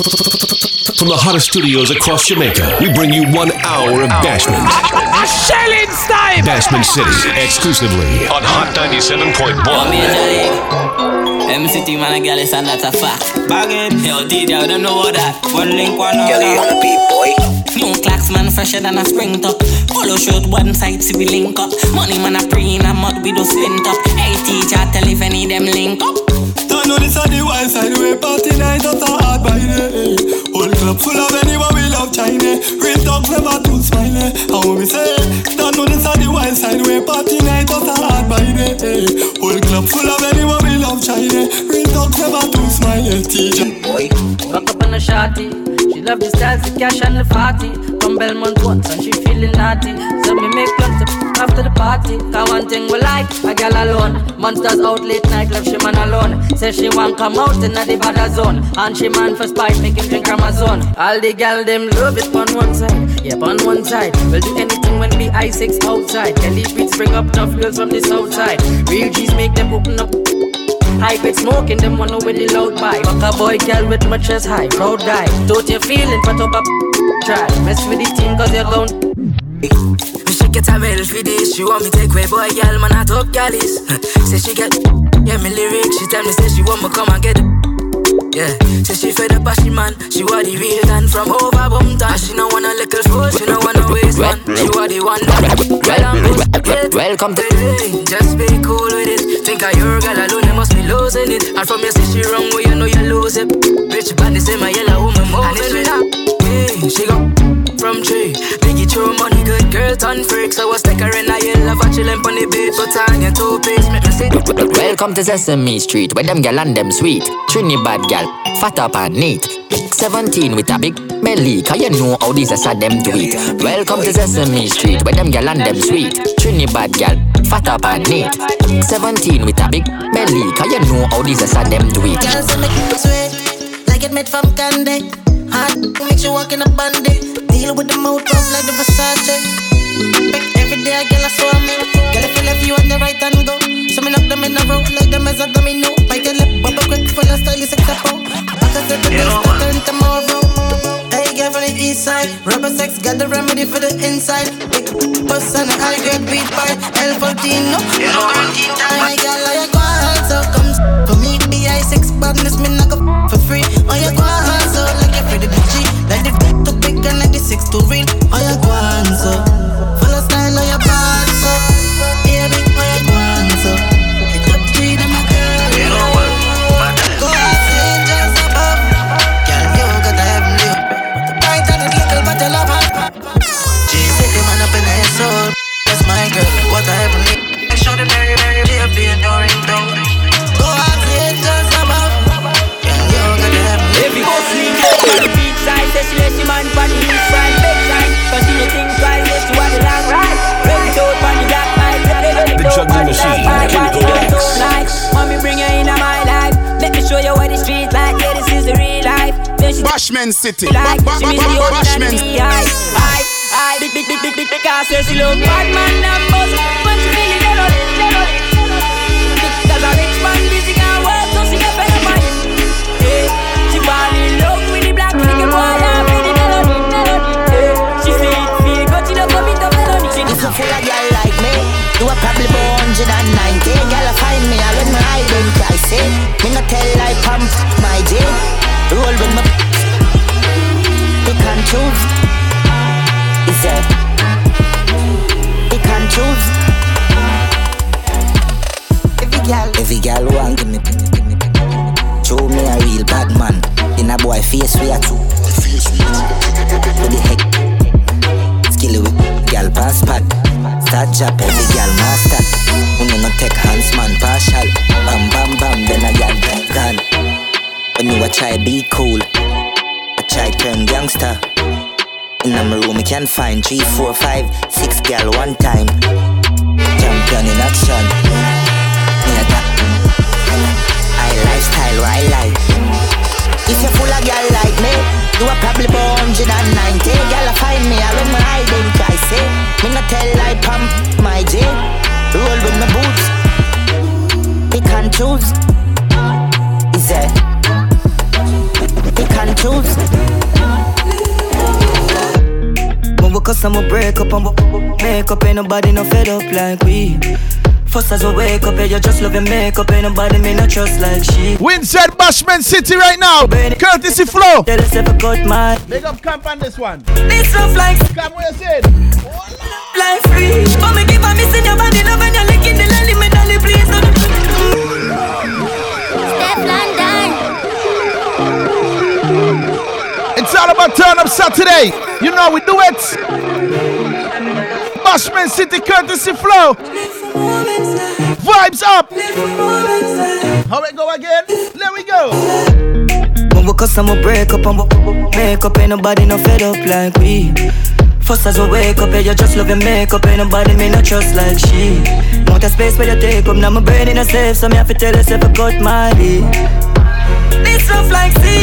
From the hottest studios across Jamaica, we bring you one hour of Bashment. A shelling time! Bashment City, exclusively on Hot 97.1. MC team and a girl is and that's a fact. Bagging, yo, DJ, I don't know what that. One link, one Girl, you other. wanna be boy? New clocks, man, fresher than a spring top. Polo shirt, one side, see we link up. Money, man, a pre in a mud, we do splint up. Hey, teacher, tell if any them link up. Know this on the wild side, we party night at a hard by day. Eh. Whole club full of anyone we love China. Real talk never too smiley. How we say? Don't know this on the wild side, we party night at a hard by day. Eh. Whole club full of anyone we love China. Real talk never too smiley. Eh. TJ. Boy, Rock up on a shawty. She love the styles, the cash and the party. From Belmont once and she feeling naughty. So me make plans after the party. Cause one thing we like, a girl alone. Monsters out late night, left she man alone. Say she want come out in the bad zone. And she man for spite, make him drink Amazon. All the gal them love it on one side. Yeah, on one side. We'll do anything when we I6 outside. Kelly beats bring up tough girls from the south side. Real G's make them open up. Hype it smoking, them one with the loud vibe. Fuck a boy, girl with my chest high, proud guy. Don't you feeling, put up a try. Mess with the team cause you're gone. Get a medal for this. She want me take way boy, girl, man, I talk galleys. say she get, yeah, me lyrics. She tell me say she want me come and get it. Yeah, say she fed up, but she man. She want the real gun from over Bumpton. She no want a little fool, she no want no waste man. She want the one that well good. Welcome to Hey, just be cool with it. Think of your girl alone, you must be losing it. And from your say she wrong, well you know you lose it. Bitch, body say my yellow woman moving it. Hey, she go from tree. Biggie throw money, good girl turn freak. So I stick her in a yellow, for chillin' on the beach. Put on your two piece, make me sit. Welcome to Sesame Street, where them gal and them sweet. Trinidad gal, fat up and neat. 17 with a big belly, cause you know how these are them do it. Welcome to Sesame Street, where them gal and them sweet. Trinidad gal, fat up and neat. 17 with a big belly, cause you know how these are them do it. Girl, say make it sweet, like it made from candy. Hot, makes you walk in a bandy. Deal with the mouth rough like the Versace. Back every day, girl I saw me. Girl, if you left you on the right and go. So me knock them in a row like them as a domino. Bite your lip, bubble quick, full of style, you sex up. A step, you start turn tomorrow. Hey, girl from the east side. Rubber sex got the remedy for the inside. Big bus and a high grade beat by L14. No, you know. My girl, I on, so come for me. It? Pick and choose. Every girl, every girl want give me. Show me a real bad man. In a boy face we are two. With the heck Skill with gal pass pad Start job every gal master When you not take hands man partial Bam bam bam then a gal gone When you a try be cool I try turn gangster In my room I can find three, four, five, six gal one time. Champion in action. Me a tap I lifestyle I like If you full of gal like me You a probably born 190 Gal find me I when my identity say Me no tell lie pump my J Roll with my boots. Pick and choose. Is Pick and choose cause I'm a break up and make up. Ain't nobody no fed up like we. First as we wake up, yeah, you just love your makeup. Ain't nobody me not trust like she. Windsor Bashment City right now. Courtesy flow. Tell us if I got my. Big up camp on this one. This love like. Come where you said. Life free. For me keep on missing your body, love and you're licking the Saturday. You know we do it. Bashment City courtesy flow. Vibes up. How it go again? There we go. When we cause I'm a break up and we make up, ain't nobody no fed up like we. First as we wake up, yeah, you just love your makeup, ain't nobody me not trust like she. Want a space where you take up, now my brain in a safe, so me have to tell yourself I got my lead. This love like sea,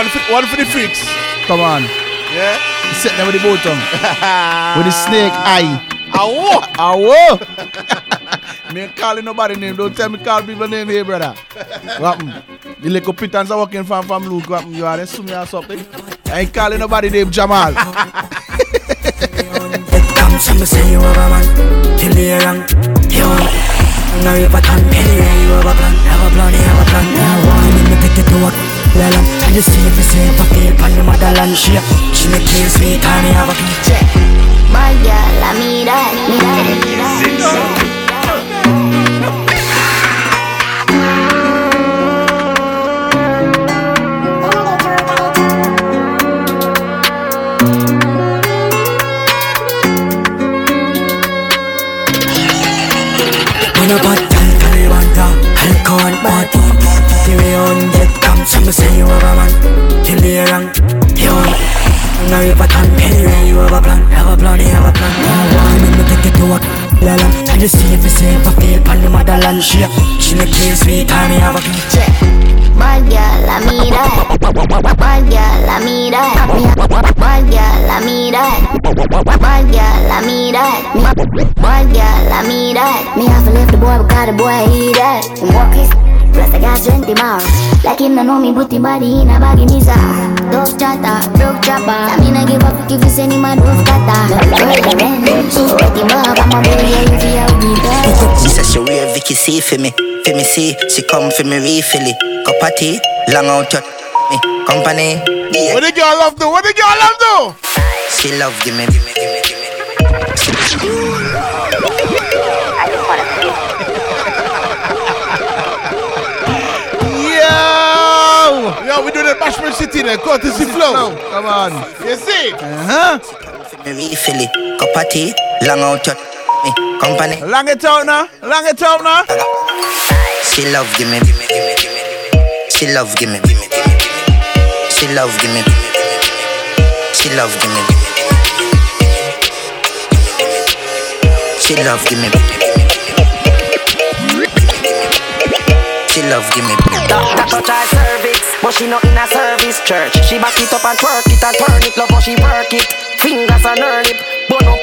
One for, one for the freaks. Come on. Yeah. Sit there with the bottom. with the snake eye. Awo. Awo. me ain't calling nobody name. Don't tell me call people name here, brother. What happen? The little pittance are walking from from Luke. What happen? You are sue me or something? I ain't calling nobody name Jamal. Come some say you have a man, till the wrong. You now you put on anyway you have a plan, have a plan, you have a plan. Now one me take it to work. Well, I'm trying to see if you say if I feel on the motherland She, she make me sweet and me have a picture My girl, I mean that, now you put on anyway you have a plan, have a plan, you have a plan. Now one me take it to work. Lala, trying to see if you say if I feel on the motherland She, she make me sweet and me have a picture My girl, I mean that. My girl, I mean that. Me- My girl, I mean that. My girl, I mean that. Me- My girl, I mean that. Me have to leave the boy because the boy he that. Walk his plus I got strength more. Like him no know me, put him body in a baggy misa. Dove chatter, broke chopper. I mean I give up if you send him a dove cutter. Roll the rent, him up. I'm a boy, yeah, you see how we do. She said she wear Vicky C for me, for me see. She come for me refill it. Cup of tea, long out your me company. Yeah. What the girl love do? What the girl love do? She love give me, give me, give me, give me. Yo! Yo, we do the Bashment City there, courtesy flow. Come on. You see? Uh-huh. For me refill it. Cup of tea, long out your company. Long it out now. Long it out now. She love give me, give me, give me, give me. She love give me, give me, give me, give me. She love give me, give me, give me, give me. She love give me, give me, give me, give me. She love give me, give me, give me, give me. She love give me. Doctor touch her cervix, but she not in a service church. She back it up and twerk it and turn it, love how she work it. Fingers on her lip, bun up,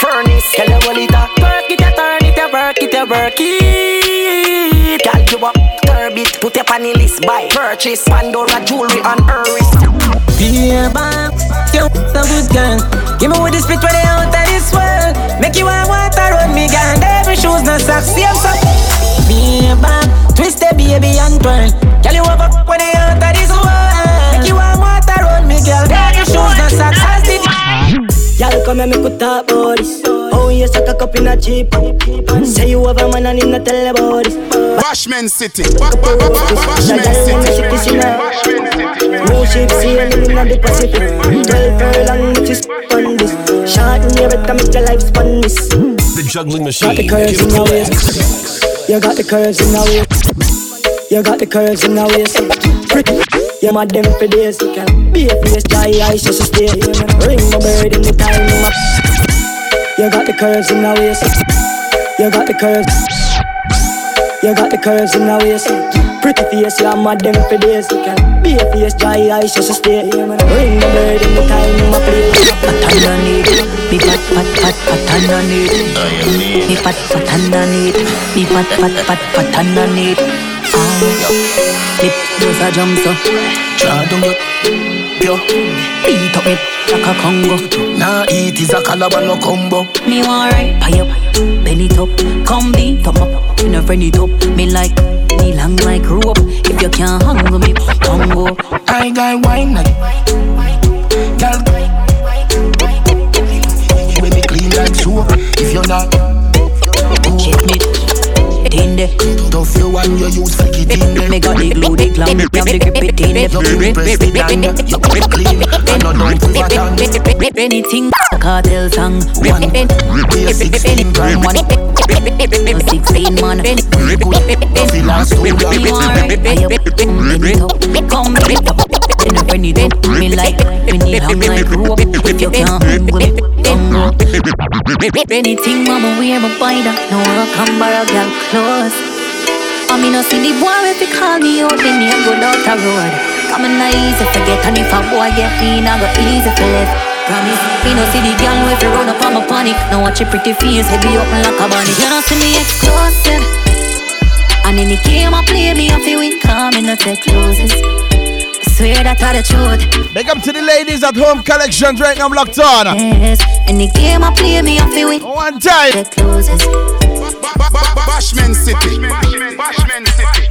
furnace. Girl, you hold it up, work it, you turn it, you work it, you work it. Girl, you up, turb it, put your on the list, buy, purchase, Pandora jewelry on her wrist. Yeah, bam, you a good girl. Give me with the spit where they out of this world. Make you want water on me, girl. Every shoes no socks, same sock. Yeah, bam, twist the baby and twirl. Girl, you over when they out of this world. Make you want water on me, girl. Every shoes no socks, as the Y'all come here, make we talk about this. Oh, you you suck a cup in a cheap. Say you have a man and him not tell about it. Bashment City. Bashment City. No ship sailing in the Pacific. Twelve furlong, which is on this. Short in your better make your life spun this. The juggling machine. Got the curves in the waist. You got the curves in the waist. You got the curves in the waist. Pretty. You mad them for days. Be a face, dry eyes, just to stay. Ring my bird in the time. You got the curves in the waist. You got the curves. You got the curves in the waist. Pretty face, you mad them for days. Be a face, dry eyes, just to stay. Ring my bird in the time. My play. Pat underneath, me pat pat pat pat underneath. Me pat pat underneath, me pat pat pat pat underneath. Ah, lip does a jump so. Draw down your yo. Beat up me like a Congo. Nah, eat is a calabar no combo. Me want right pie up, bend it up, come beat up, in a friend it up. Me like me long like rope. If you can't hang with me, Congo. I got wine girl. When me clean like soap, if you're not. In there, tough you one you use for it in there. me got the glue, the glam, me have the grip it in there. You press it down, you can clean, and no don't for that. Anything cartel song, one sixteen grand one, sixteen man. Feel last two Me want right pie up, bend it up, come In a friend it up, me like me need hang like rope. If you can't hang with me. Anything mama wear my buy that, no I come borrow girl clothes. I mean, I see the boy if you call me out, then you go down the road. Come on, easy forget, and if a boy get me, I go easy for left. Promise, me no see the girl if you run up on my panic. Now watch your pretty face, heavy open like a bunny. You don't see me exclusive. And in the game I play me, I feel win, come in the take loses. I swear that I the truth. Big up to the ladies at home collections right now locked on. Yes, in the game I play me, I feel win. One time. Take loses. Bashment City. Bashment City.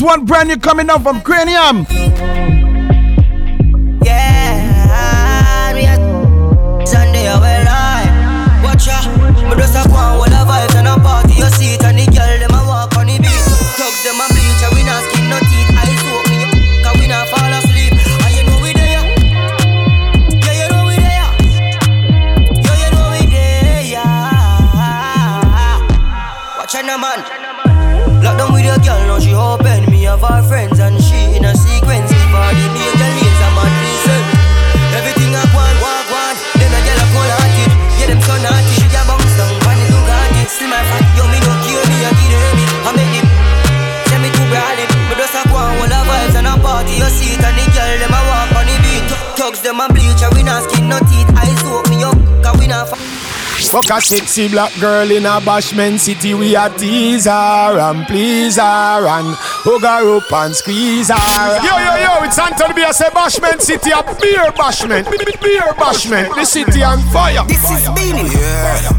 One brand new coming up from Cranium. Fuck a sexy black girl in a bashment city. We a tease her and please her and hug her up and squeeze her. Yo, yo, yo, it's Anthony B. I say bashment city, a beer bashment. B- b- Beer bashment. The city on fire. This is Beenie,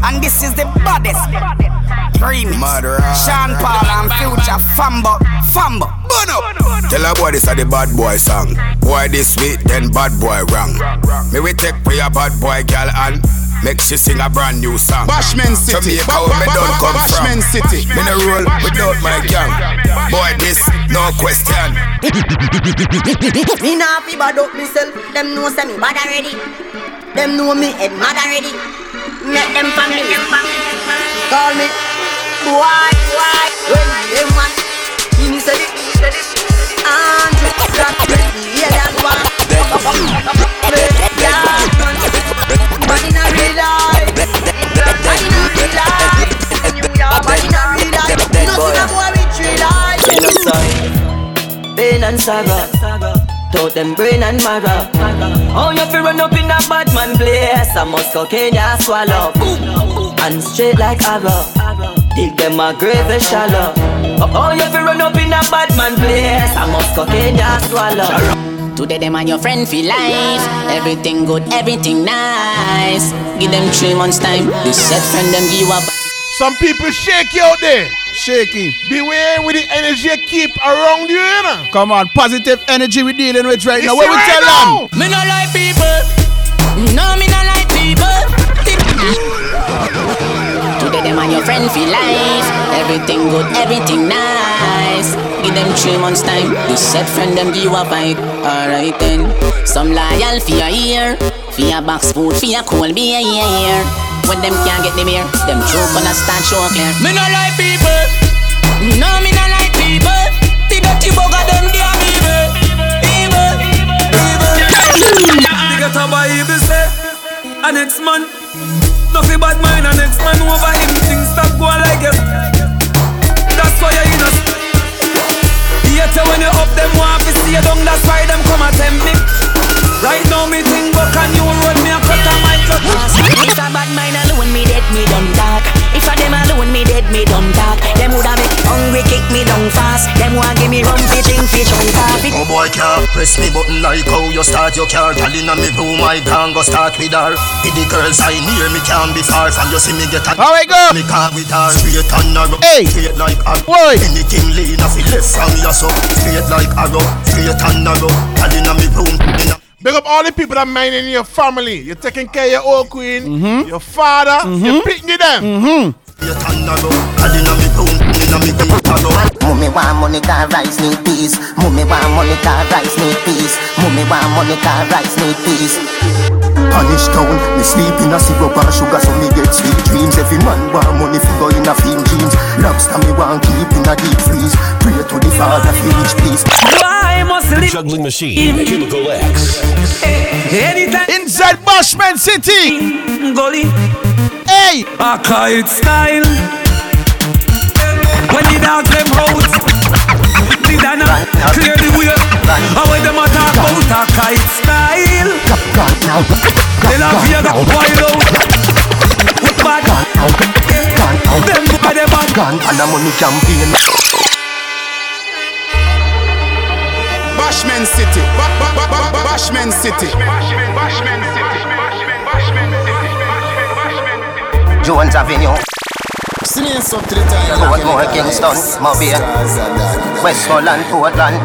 and this is the baddest. Remix. Sean Paul and Future Fambo, Fambo. Burn up. Tell a boy this a the bad boy song. Boy this sweet, then bad boy wrong. Me we take for your bad boy girl and make she sing a brand new song. Bashment City. Jamaica where me done come Bashman from. City. Me no roll without my gang. Boy this no question. Me nah fi bad up myself. Them know say me bad already. Them know me head mad already. Make them family. Call me boy, boy. When them man, he me say this. And that ready, yeah that one. Yeah, man. Boy and saga. Told them brain and marrow. Oh, you feel run up in a bad man place. I must cocaine ya swallow. And straight like arrow. Dig them a grave shallow. Oh, you fi run up in a bad man place. I must cocaine just swallow. Today them and your friend feel life Everything good, everything nice Give them three months time This set friend them give you a Some people shake you out there. Shaky. Beware with the energy you keep around you, you know. Come on, positive energy we dealing with right now. You What see we right tell now? them? Me no like people. No, me no like people. Today them and your friend feel life Everything good, everything nice Give them three months time This set friend them give you a fight Alright then Some loyal for your ear For your box food, for your cold beer yeah, yeah. When them can't get the beer Them true gonna start show clear Me no like people. No, me no like people. The dirty bugger them they are evil. Evil. Evil. They get a Bible say, a next man. Nothing bad mind, a next man over him. Things stop going like it. That's why you're in us. Yet when you up them want to see you down, that's why them come and tempt me. Right now me think but can you run me a cut on my cut? If a bad mind alone, me dead, me done talk. If a them alone, me dead, me done talk. Them woulda make hungry kick me down fast. Them want give me rum fi drink fi chunk off it. Oh boy can't press me button like how you start your car Girl inna me room I can go start with her With the girls I near me can be far From you see me get a How we go? Me car with her Straight and narrow Hey. Straight like a Boy. Anything lean off it left from your so Straight like arrow Straight and narrow Girl inna me room inna Big up all the people that minding your family. You're taking care of your old queen, your father, you're picking them. Mm-hmm. Straight and inna me room inna me Mummy want money car rice need peace. Mummy want money car rice need peace. Mummy want money car rice need peace. Punish town, me sleep in a syrup and sugar so me get sweet dreams Every man want money fi go in a film jeans Lobster me want keep in a deep freeze Pray to the father fi reach peace Why must The live Juggling Machine, Chemical X. anytime? Inside Bashment City. Gully, Hey, a kite style. out them house. Did I not clear the way? And when them attack out a kite style, they love you got wild out. Bad, them by the bad gun and a money campaign. Bashman City, Bashman City, Bashman City, Jones Avenue. Sneeze up to the time Portmore, Kingston, Mobile, Westmoreland, Portland.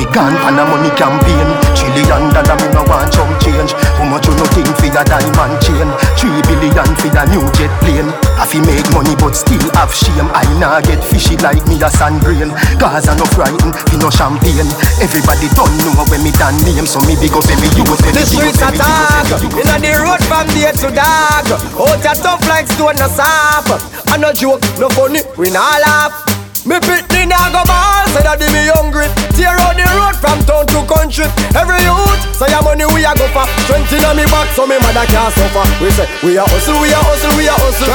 Me gone pan a money campaign Trillion dollar me no want chump change. How much you no think for your diamond chain. Three billion for your new jet plane I fi make money but still have shame I nah get fishy like me a sand grain Cause I no frighten, fi no champagne Everybody don't know when me done name So me big up every youth The streets dark, inna the road from day to dark. Out a tough like stone no soft. I no joke, no funny, we not laugh. Me pitney nah go ball, say that me hungry. Tear out the road from town to country. Every youth, say your money we a go for. Strength inna me back, so me mother can't suffer. We say we a hustle, we a hustle, we a hustle.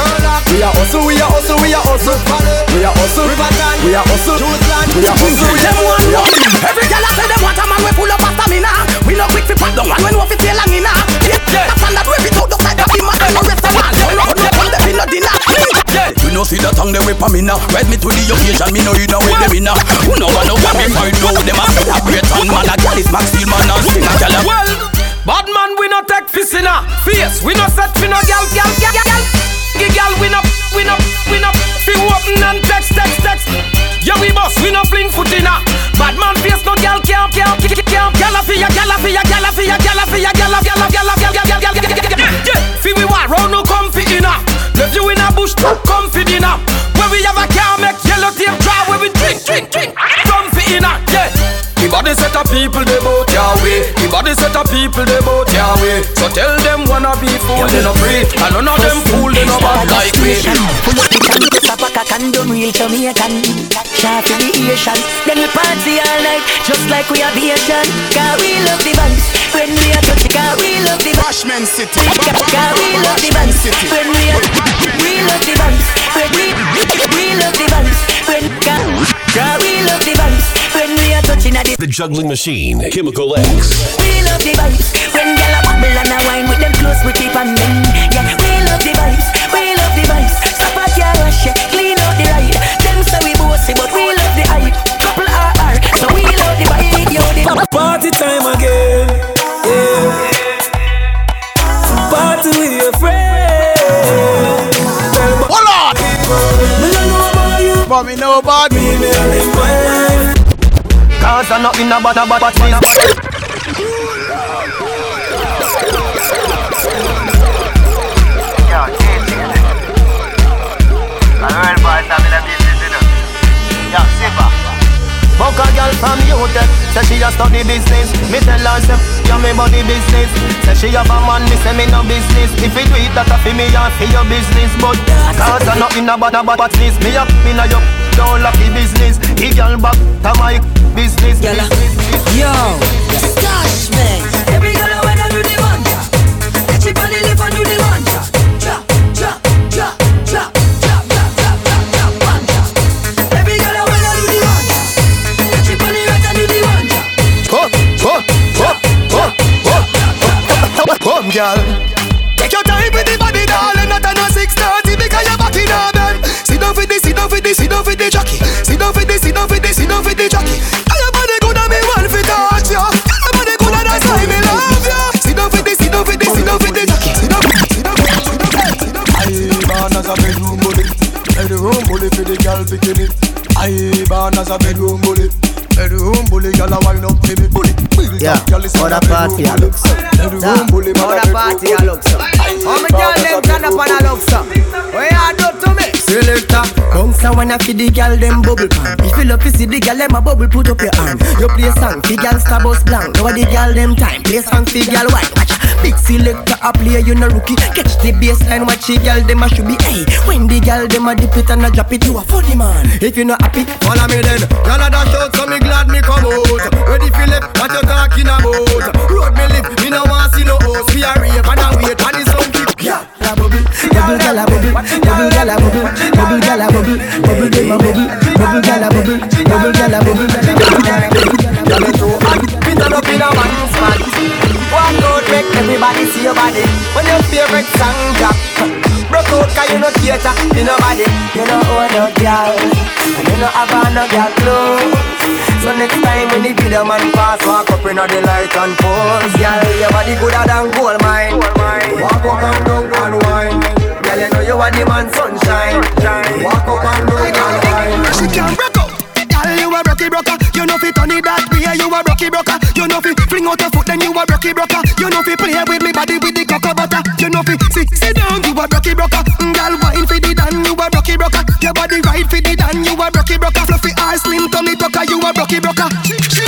We a hustle, we a hustle, we a hustle. We a hustle, we a hustle, we a hustle. a Them a one. Every girl I say them want a man we pull up after me now. We no quick fi pop down one when we fi tail long inna. Yeah, that's on that we talk just like the big man in a restaurant. We no no on the in no dinner. You know see the tongue they whip on me now. Ride me to the occasion, me know you know with them in now. Who know what no what me find know them a a great man, man a gal is Max man and sing a gal. Well, bad man we no take fist in a face. We no set fi no gal, gal, gal, gal. Gal we no, we no, we no fi open and text, text, text. Yeah we boss, we no fling foot in a. Bad man face no gal people they bout your way. So tell them wanna be fool they no free, and none of them fool they no bad like me. Pull up the can, kiss up a cock do real Jamaican. Sharp in the Asian. Then we party all night Just like we are Asian. Cause we love the vibes. When we are touching Cause we love the vibes. Bashment City. Cause we love the vibes. When we are We love the vibes. When we We love the vibes. When Cause we love the vibes when we are touching at the juggling machine, Chemical X. We love the vibes. When gyal a bubble and a wine with them close keep on band. Yeah, we love the vibes. We love the vibes. Stop at your rush, yeah. clean out the ride. Them say we bossy, but we love the hype. Couple RR, so we love the vibe. Yo, the party time again. Yeah. Party with your friends. Hold on. But me know about me, me in my life. Cause I'm not in a bad, bad, bad, bad. Fuck a girl from UTech Say she a study business. Me tell her say F*** me body business. Say she have a man Me say me no business. If you do it that a fi me and fi your business But Cause I'm not in a bad, bad, bad business Me up in a your Don't lucky business. The girl back To my business, Yo, business, business, business, business, business, Murder party a looks. Murder party a looks. Bounce a feed the girl them bubble pan. If you love to see the girl them a bubble, put up your hand. You play song, the girl star bus blank. Now the girl them time, play song, the girl white. Watch big selector a play, you no rookie. Catch the baseline, watch the girl them a should be. Hey, when the girl them a dip it and a drop it, you a funny man. If you not happy, Follow me then. Girl a dash out, so me glad me come out. Ready for left, what you talking about? Road me live, me no want see no host. We a rave and a wait and the sun keep. Yeah, bubble, bubble gal a bubble, bubble gal a bubble, bubble gal a bubble, bubble dem a bubble, bubble gal a bubble, bubble gal a bubble. Girl you too hot, me turn up in a one spot. Walk out, make everybody see your body. When your favorite song drop. Broke out 'cause you no cater, you nobody. You no own no girl, and you no have no girl clothes. So next time when the video man pass, walk up in the light and pose. Girl, your body gooder than gold mine. Walk up and down and wine. Girl, you know you are the man sunshine. Walk up and down and wine. She can't break out. Girl, you a rocky broker. You know fi turn it that way. You a rocky broker. You know fi fling out your foot, then you a rocky broker. You know fi play with me body with the cocoa butter. You know fi sit sit down. You a rocky broker. Mm, Girl, wine fi the dan. You a rocky broker. Your body right fi the dan. You a rocky broker. Fluffy eyes, slim tummy tucker. You a rocky broker. She, she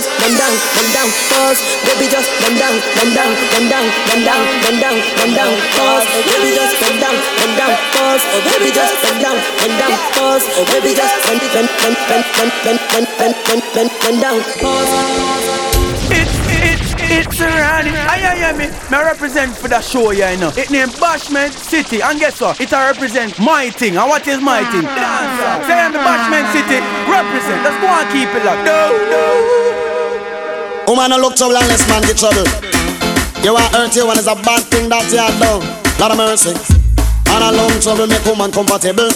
just bend down, bend down, pause. Baby just bend down, bend down, bend down, bend down, bend down, bend down, pause. Baby just bend down, bend down, pause. Baby just bend down, bend down, pause. Baby just bend, bend, bend, bend, bend, bend, bend, bend, bend, bend, bend down, pause. It's it's it's around. I hear me. Me represent for the show, yeah, you know. It named Bashment City, and guess what? It a represent my thing. And what is my thing? Dancer. Say I'm the Bashment City. Represent. Let's go and keep it locked. No, no. Woman, no look trouble unless man get trouble. You are hurt you when it's a bad thing that you have done. Lot of mercy. And a long trouble make woman comfortable.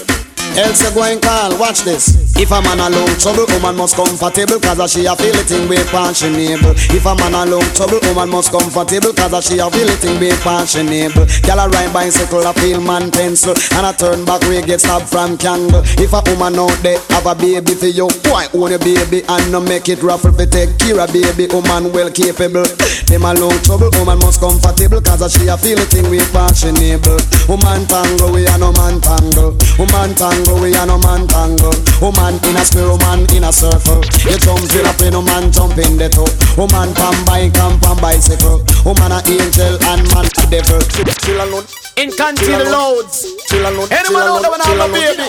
Else you go and call, watch this. If a man a long trouble, woman must comfortable Cause a she a feel it in way fashionable If a man a long trouble, woman must comfortable Cause a she a feel it in way fashionable Girl a ride bicycle, a feel man pencil And a turn back way get stabbed from candle If a woman out there have a baby for you Why own your baby and no make it ruffle for take care of baby Woman well capable? Them a long trouble, woman must comfortable Cause a she a feel it in way fashionable Woman tango, we a no man tango. Woman tango, we a no man tango. Woman in a square, woman in a circle. You jump in a plane, woman jump in the toe. Woman pan bike and pan bicycle. Woman a angel and man a devil. Chill alone. In country the loads. Chill alone. Anyone out there when I'm a baby?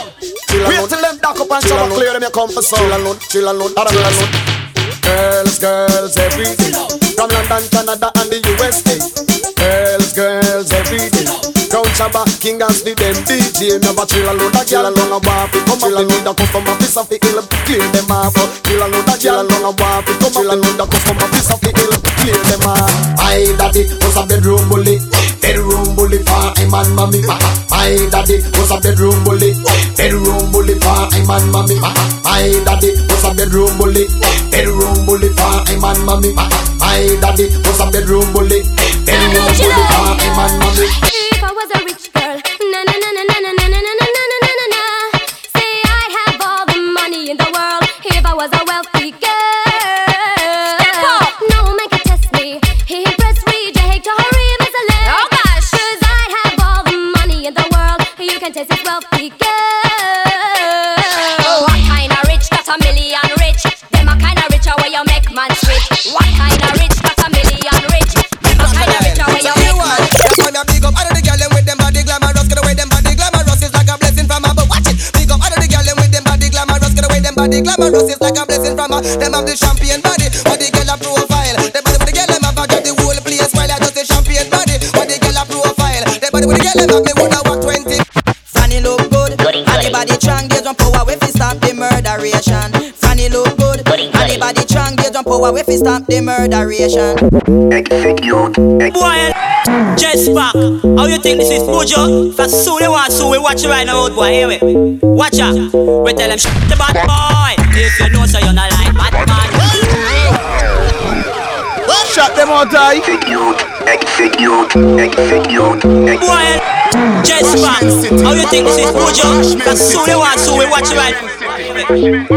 Wait till them dock up and shower clear them you come for some. Chill alone, chill alone, chill alone. Girls, girls, every day. From London, Canada, and the USA. Girls, girls, every day. Shabba, King as the DJ. Never chill a girl alone a come up. Need a ill, clear. Chill a girl alone a come up. Need a ill, clear. My daddy was a bedroom bully Bedroom bully for him and mommy My daddy was a bedroom bully Bedroom bully for him and mommy My daddy was a bedroom bully. Bedroom bully for him and mommy. My daddy was a bedroom bully. Bedroom bully for him and mommy. What kind of rich? That's a million rich. A kind of rich where you make man That's why me big up all of the girl them with them body glamorous. Get away them body glamorous is like a blessing from above. Watch it. Big up all of the girl them with them body glamorous. Get away them body glamorous is like a blessing from above. Them have the power if we stop the murderation. Execute. Boy, just back. How you think this is Bujo? For soon they want so we watch you right now, boy. Hear me? Watch out. We tell them shut the bad boy. If you know so you're not like Batman. Shut them out, die. Execute, execute, execute, execute. Boy, just back. How you think this is Bujo? For soon they want so we watch you right.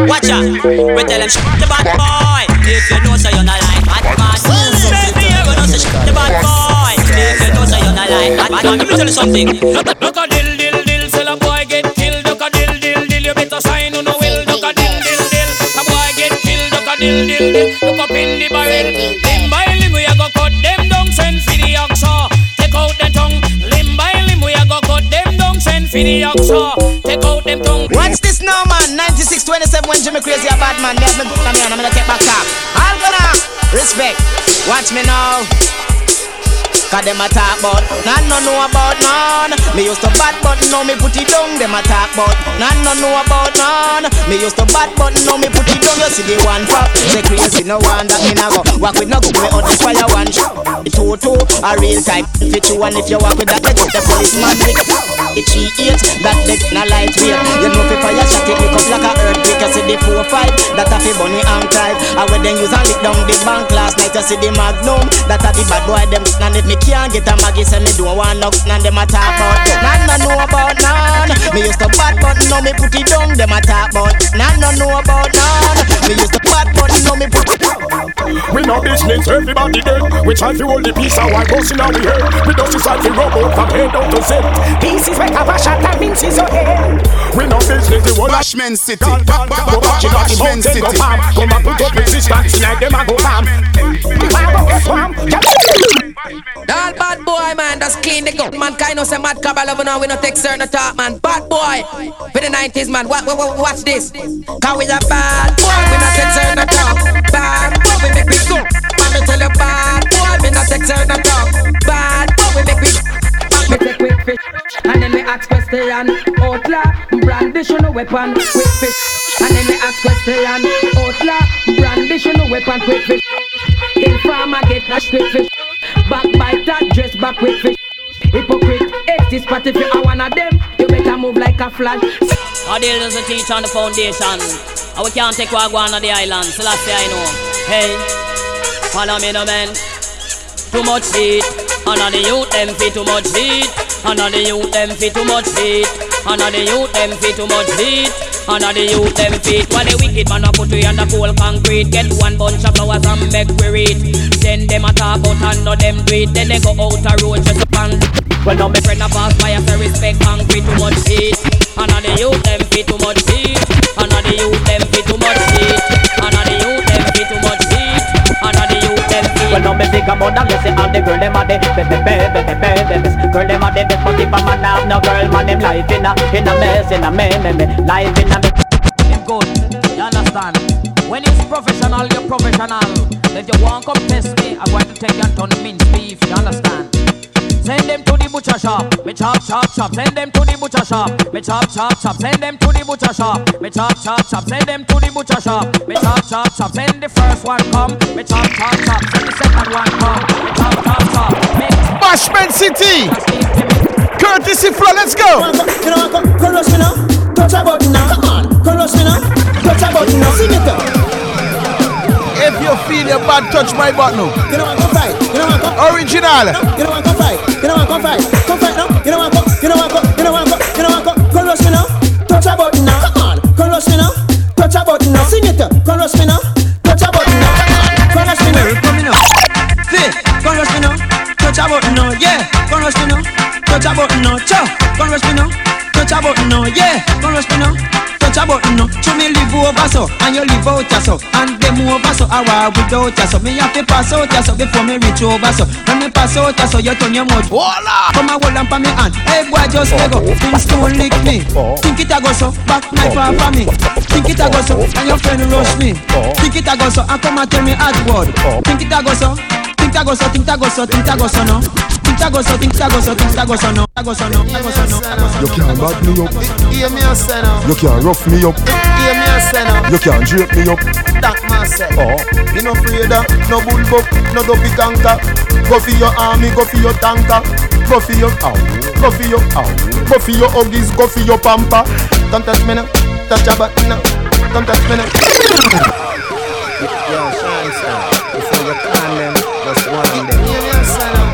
Watch out. We tell them shut the bad boy. If you know so you're not like Batman. Baby, you know so shut the bad boy. If you know so you're not like Batman. Let me tell you something. Look a dill dill dill, sell a boy get killed. Look a dill dill dill, you better sign on the will. Look a dill dill dill, a boy get killed. Look a dill dill dill, look up in the barrel. Limb by limb we a go cut them down, send for the oxa. Uh. Take out the tongue. Limb by limb we a go cut them down, send for the oxa. Take out them tongue. Watch this now, man. 9627 when Jimmy Crazy a bad man. Have me na me and I'm gonna take back up. All gonna respect. Watch me now. Cause them a talk about None no know about none Me used to bad but now me put it down Them a talk about None no know about none Me used to bad but now me put it down You see the one pop Say crazy no one that me nah go Walk with no go me out the fire one It two two A real type Fit you and if you walk with that get the policeman It three eight That they na lightweight You know fi fire shot it Lick up like a earthquake. You see the four five That a fi bunny and tight I when them use and lick down the bank last night You see the magnum That a the bad boy them And if me can't get a maggie Say me don't want no None them a talk about None no know about none. Me used to bad but now me put it down Them a talk about None no know about none. Me used to bad but now me put it We no business, everybody dead. We try to hold the peace and while busting out we head. We don't decide to rub out from head down to set. Pieces wake up a shot that means it's okay We no business, the whole Bashman City. Go back in the Bashman mountain, go City. farm. Come and put up resistance, like them a go farm. All bad boy, man, that's clean the gut. Man, kind of say mad cabal over now, we no take certain talk, man. Bad boy, for the 90s, man. What, what, what, watch this. Cause we a bad boy, we no take certain talk. Bad boy, we make me go. Me tell you, bad boy, we no take certain talk. Bad boy, we make me Me take quick fish and then me ask question. Outlaw, brandish no weapon, quick fish. And then me ask question. Outlaw, brandish no weapon, quick fish. Informer get dash quick fish. Backbiter dress back quick fish. Hypocrite, hate this party if you are one of them. Move like a flash. Our doesn't teach on the foundation. And we can't take what on the island. So last say I know. Hey, follow me no man. Too much heat. And on the youth them fit too much heat. And on the youth them fit too much heat. And on the youth them fit too much heat. And on the youth them fit. While the wicked man a put we under cold concrete. Get one bunch of flowers and make we read. Send them a talk out and know them do it. Then they go out a road just and well, now my friend a pass by, I say respect concrete too much heat. And on the youth them fit too much heat. And on the youth them fit too much Well, now me think about them, you see all the girl them a the baby, baby, baby, baby. Girl them a the best, but if a man have no girl, man them life in a in a mess, in a me, me, me, life in a me. Him good, you understand? When it's professional, you're professional. If you want come test me, I'm going to take you and turn mince beef, you understand? Send them to the butcher shop, me chop chop chop. Send them to the butcher shop, me chop chop chop. Send them to the butcher shop, me chop chop chop. Send them to the butcher shop, me chop chop chop. Send the first one come, me chop chop chop. Send the second one come, me chop chop chop. Make Bashment City. Courtesy flow, let's go. You know, come, come rush me now. Touch a button now. Come on, come rush me now. Touch a button now. Sing it up. you feel your bad touch my butt now. You know what? Come fight. You know what? Come. Original. You know what? Come fight. You know what? Come fight. Come fight now. You know what? Come. You know what? Come. You know what? Come. You know what? Come. Come rush me now. Touch a button now. Come on. Come rush me now. Touch a button now. Sing it. Come rush me now. Touch a button now. Come rush me now. Come now. Fit. Come rush me now. Touch a button now. Yeah. Come rush me now. Touch a button now. Cha. Come rush me now. Touch a button now. Yeah. Come rush me now. Touch a button no To me live over so And you live out ya so. And them over so I war without ya so. Me have to pass out ya so Before me reach over so. When me pass out ya so You turn your mouth. Voila! Come and hold on for me hand. Hey boy just let go. Oh. Things don't lick me. Oh. Think it a go so Back knife off oh. for me. Think it a go so And your friend rush me. Think it a go so And come and tell me hard word. Think it a go so Think a go so Think a go so Think a go so no Think it a go so Think it a go so Think it a go so no Go so no Go so no You can't back me up. Hear me a say now You can't rough me up. Hear me a say now You can't drape me up. That myself Oh. Me no afraid of no bullbuck, no dopey tanker. Go for your army, go for your tanker. Go for your ow, go for your ow, go for your huggies, go for your pamper. Don't touch me now, touch a button now. Don't touch me now. Yo, shine star, before you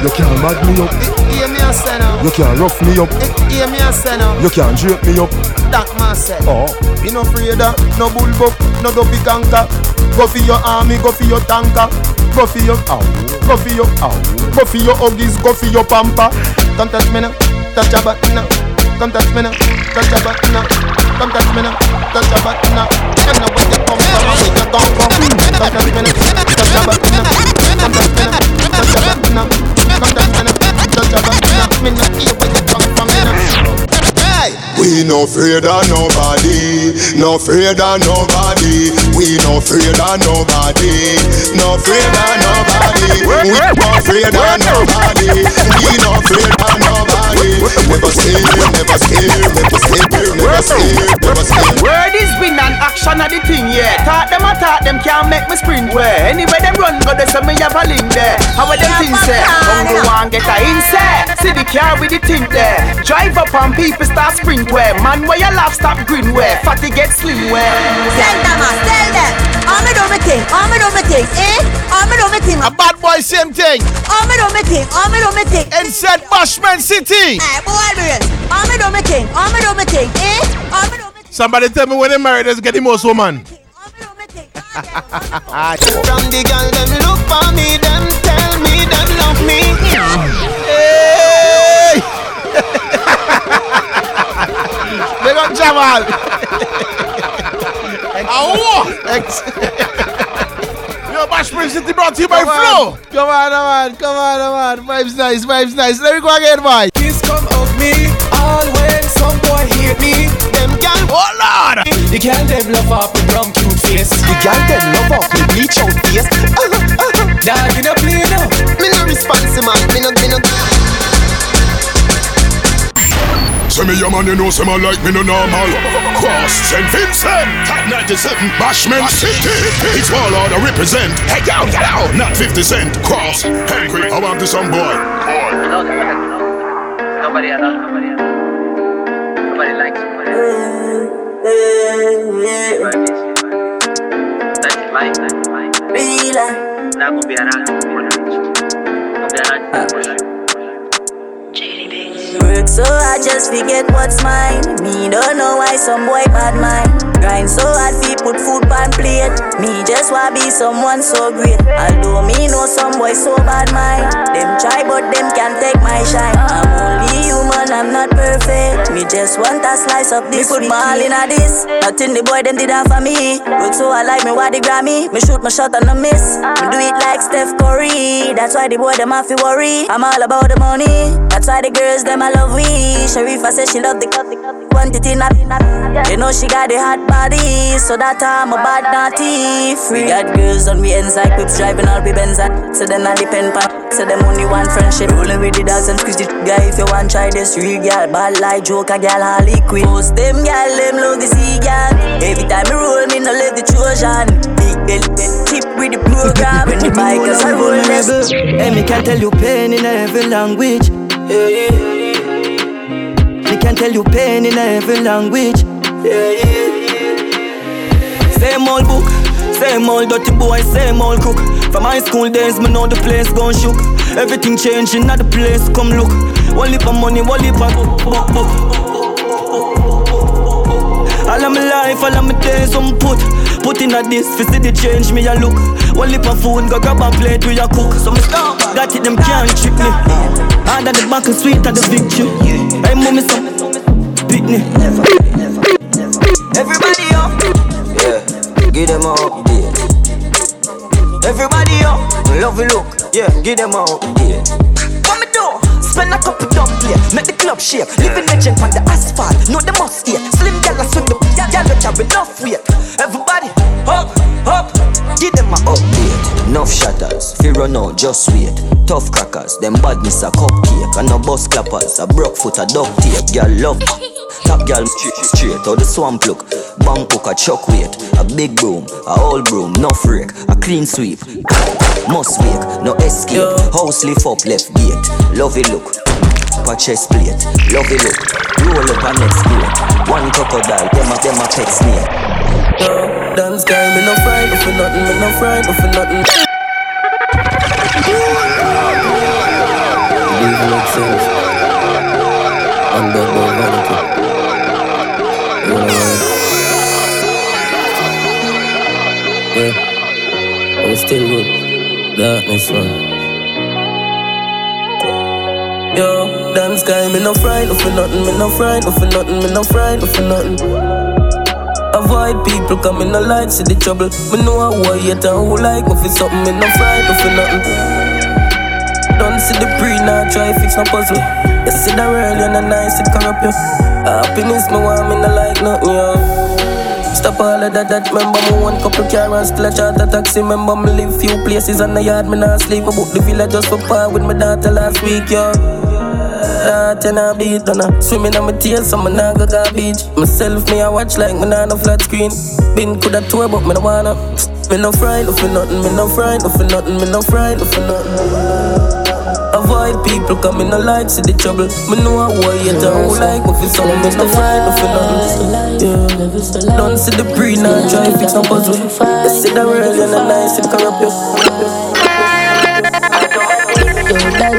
You can't bag me up. Hear me a say now. You can't rough me up. Hear me a say now. You can't drape me up. That myself. Oh. Me no afraid of no bullbuck, no dopey tanker. Go for your army, go for your tanker. Go for your ow, go for your ow, go for your huggies, go for your pamper. Don't touch me now, touch a button now. Don't touch me now, touch a button now. Don't touch me now, touch a button now. You know where you come from, and where you come from. Don't touch me now, touch a button now. Don't touch me now, touch a button now. We no afraid of nobody, no afraid of nobody. We no afraid of nobody, no afraid of nobody. We no afraid of nobody. We no afraid of nobody. Never scared, never scared, never scared, never scared, never. Word is win and action of the thing, yeah. Talk them, I talk them, can't make me sprint where. Anyway, them run, go they say me have a link there. How are them things say? Hungry one get a inside. See the car with the thing there. Drive up and people start sprint where. Man, where you laugh, stop grin where. Fatty get slim where. Tell them, ah, tell them. All me do me thing, all me do me thing, eh? All me do me thing. A bad boy, same thing. All me do me thing, all me do me thing. Inside Bashment City. Eh, boy, brain. All me do me thing, all me do me thing, eh? All me do me Somebody tell me when they married, let's get the most woman. From the girl, them look for me, them tell me them love me. Hey! Big up Jamal. Awo! Yo, Bashment City brought to you by Come Flow. Come on, come on, come on, come on. Vibes nice, vibes nice. Let me go again, boy. Kiss come of me, all when some boy hate me. Them gal, oh lord, the girl them love up with brown cute face. The gal them love up with bleach out face. Dog in a play now. Me no responsible, man. Me no, me no. Say me a man, you know, say man like me no normal. Cross St. Vincent, top 97, Bashment City. It's all out to represent. Hey, yo, get out, not 50 cent. Cross, Henry, I want this some boy. Nobody at all, nobody at all. Nobody likes somebody That's it, mine, that's it, mine. Not gonna be around, gonna be around, push you. Work so hard just forget what's mine. Me don't know why some boy bad mind. Grind so hard fi put food on plate. Me just wanna be someone so great. Although me know some boy so bad mind. Them try but them can't take my shine. I'm only human, I'm not perfect. Me just want a slice of this. Me put my all in a this. Nothing the boy them did that for me. Work so hard like me what the Grammy. Me shoot my shot and I miss. Me do it like Steph Curry. That's why the boy them have to worry. I'm all about the money. That's why the girls them I love we. Sharifa says she love the quantity not You know she got the hot body, so that time a bad naughty. Free got girls on we ends like whips driving all we Benz and so then I depend pan. So them only one friendship rolling with the dogs and squeeze the guy if you want try this real girl bad like joker girl Harley Quinn. Most them girl them love the sea girl. Every time me roll me no let the Trojan. Big belly tip with the program. when the bikers are rolling. Hey, me can tell you pain in every language. Yeah, yeah. Me can tell you pain in every language. Yeah, yeah. Same old book, Same old dirty boy, same old crook. From high school days, me know the place gone shook. Everything changing at the place, come look. One lip of money, one lip of book, book. All of my life, all of my days, I'm put. Put in a this, fi see the change, me a look. One lip of food, go grab a plate, we a cook. So me stop, got it, them can't trick me. Hard at the back and sweet at the victory. Hey, mommy, some pitney. Everybody up, yeah, give them a update. Everybody up, love you look, yeah, give them a update. What me do? Spend a couple dumb yeah, make the club shake. Living legend on the asphalt, know the must eat. Slim gal a swing the gal carry enough weight. Everybody up, up, give them a update. Enough shatters, fear run out, just wait. Tough crackers, them badness a cupcake, and no bus clappers, a broke foot a duct tape. Girl love. Top girl straight, straight out the swamp look. Bank hook a chuck weight, a big broom, a old broom, no freak, a clean sweep. Must wake, no escape. House lift up left gate. Love it look. Pa chest plate, love it look. Roll up a next plate. One crocodile, them a them a pet snake. Dance guy, me no fright, no for nothing, me no fright, no for nothing. In yourself. And that boy vanity. Yeah. It's still good. Darkness, man. Yo, dance guy, me no fright, no for nothing, me no fright, no for nothing, me no fright, no for nothing. Avoid people coming no light, see the trouble. Me know I hate and who like me for something, me no fright, no for nothing. Don't see the pre, now try fix no puzzle. You see the real, you no nice, it corrupt you. Happiness, me want me no like nothing, yo. Stop all of that, that remember me one couple car and still a charter taxi Remember me live few places on the yard, me not sleep book the villa just for par with my daughter last week, yo That and I beat on her Swimming on my tears, so me not go beach Myself, me I watch like me not no flat screen Been coulda tour, but me no wanna Me no fright, no for nothing, me no fright, no for nothing Me no fright, no for nothing Avoid people coming no light, see the trouble. Me know I hate and who like me for something. Me no fright, no for nothing. Yeah. Don't see the pre, now try fix no puzzle. You see the world, you're not nice, it corrupt you.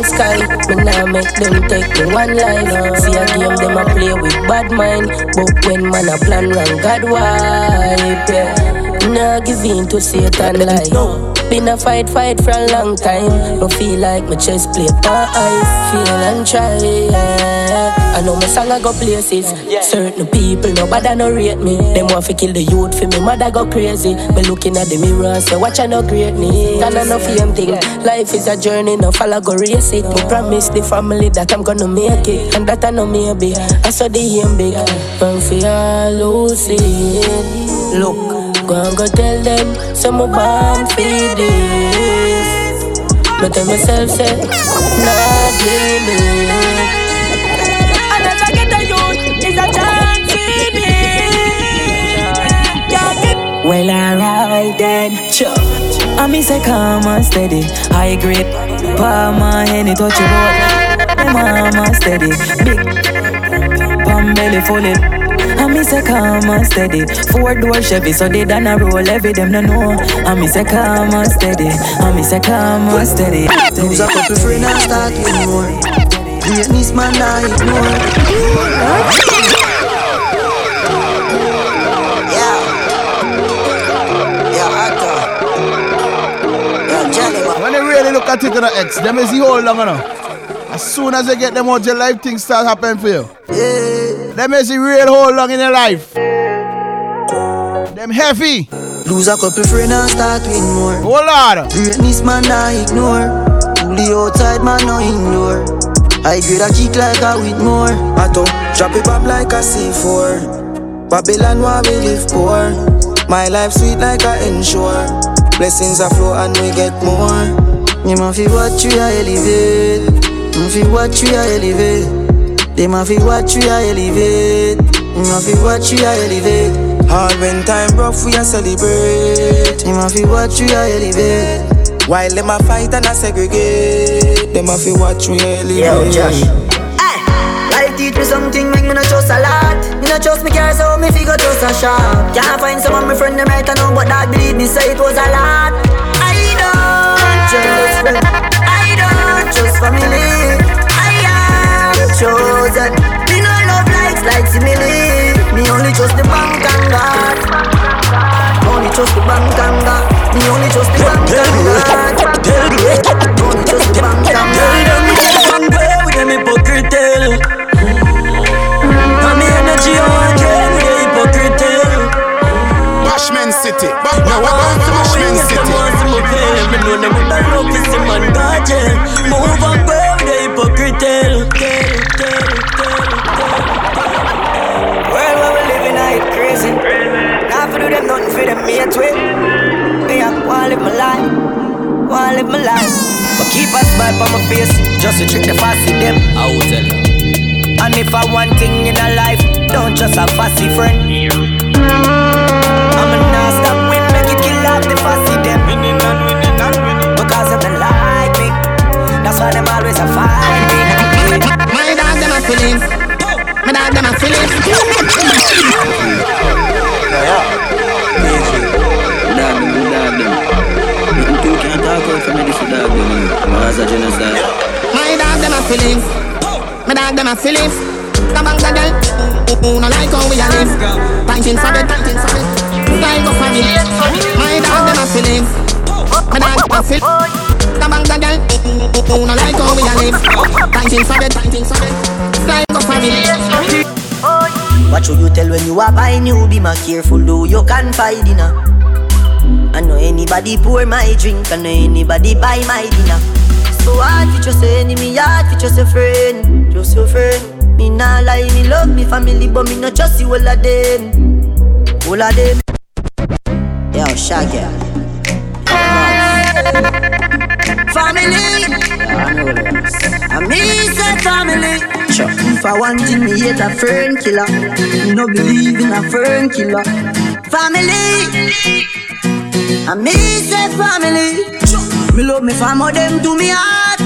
Sky, me nah make them take me one life. See a game them a play with bad mind, but when man a plan wrong, God wipe. Yeah. Nah give in to Satan lie. Been a fight, fight for a long time. Don't feel like my chest plate my eyes. Feel and try. Yeah. I know my song I go places. Certain people nobody no rate me. Them want to kill the youth for me. Mother go crazy. Me looking at the mirror and say, watch I no greatness. And I no fame thing. Life is a journey, no follow go race it. Me promise the family that I'm gonna make it, and that I know maybe. I saw the aim big. And all who it, look. Go and go tell them some more born for this. But tell myself say, not limit. I never get a youth, it's a chance in it. Well, alright then, sure. I miss a calm and steady. High grade, palm and henny touch your. My mama steady, big, palm belly full it. I miss a calm and steady. Four door Chevy, so they done a roll every them no know. I miss a calm and steady. I miss a calm and steady. Lose a couple friends and start with more. Greatness man I ignore. When they really look at it in the X, them is the whole long enough. As soon as they get them out, your life things start happening for you. Yeah. Them is the real whole long in your life. Them heavy. Lose a couple friends and start with more. Oh Lord. Greatness man I ignore. Fully outside man no ignore. I grade a kick like a with more. I talk, drop it up like a C4. Babylon where we live poor. My life sweet like a ensure. Blessings are flow and we get more. You ma fi watch you a elevate. Ma fi watch you a elevate. They ma fi watch you a elevate. You ma fi watch you a elevate. Hard when time rough we a celebrate. You ma fi watch you a elevate. While them a fight and a segregate. Them a fi watch we a elevate. Yo, Josh. Life teach me something make me not trust a lot. Me not trust me car, so me figure just a shop. Can't find someone my friend them right now, but that believe me say it was a lot. I don't trust friends, I don't trust family. Chosen. Me no love likes like simile. Me only trust the bank and God. Only trust the bank and God. Me only trust the bank and God. Only trust the bank and God. Tell them me can't play with them hypocrite And me energy on game with the hypocrite Bashment City. Ba- no, what wanna live my life. But keep a smile on my face, just to trick the fussy them. I will tell you And if I want thing in a life, don't just a fussy friend. I'm a not stop win, make it kill off the fussy them. Winning and winning and winning. Because if they like me, eh. that's why them always a fight me. My dog them a feelings. My dog them a feelings. Dog them, dog them Nothing too can't talk for me this dog them Mars a genocide My dog them a feelings. My dog them a feelings. Come on, girl. Who no like how we a live? Fighting for it, fighting for it. Style go family. My dog them a feelings. My dog them a feel. Come on, girl. Who no like how we a live? Fighting for it, fighting for it. Style go family. What should you tell when you are buy new? Be more careful, though you can find dinner. Know anybody pour my drink, I know anybody buy my dinner. So hard for just a enemy, hard for just a friend, just your friend. Me nah lie, me love me family, but me not trust you all of them, all of them. Yo, Shaggy. Family, I me say family. Sure. If I want thing, me hate a friend killer. Me no believe in a friend killer. Family, I me say family. Me love me family, oh, them to me heart.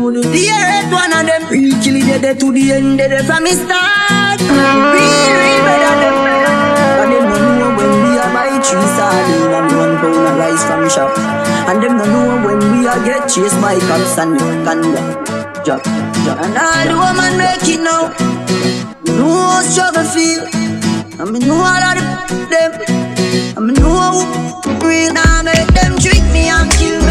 Would the earth one of them. Real kill it dead to the end, dead from me start. Real, real better than And them no know when we are buy three sardine and one pound of rice from shop. And them no know when we are get chased by cops and conduct. Job, job. And all the woman make it now. Me know how struggle feel. And me know all of the them. And me know who break now, make them trick me and kill me.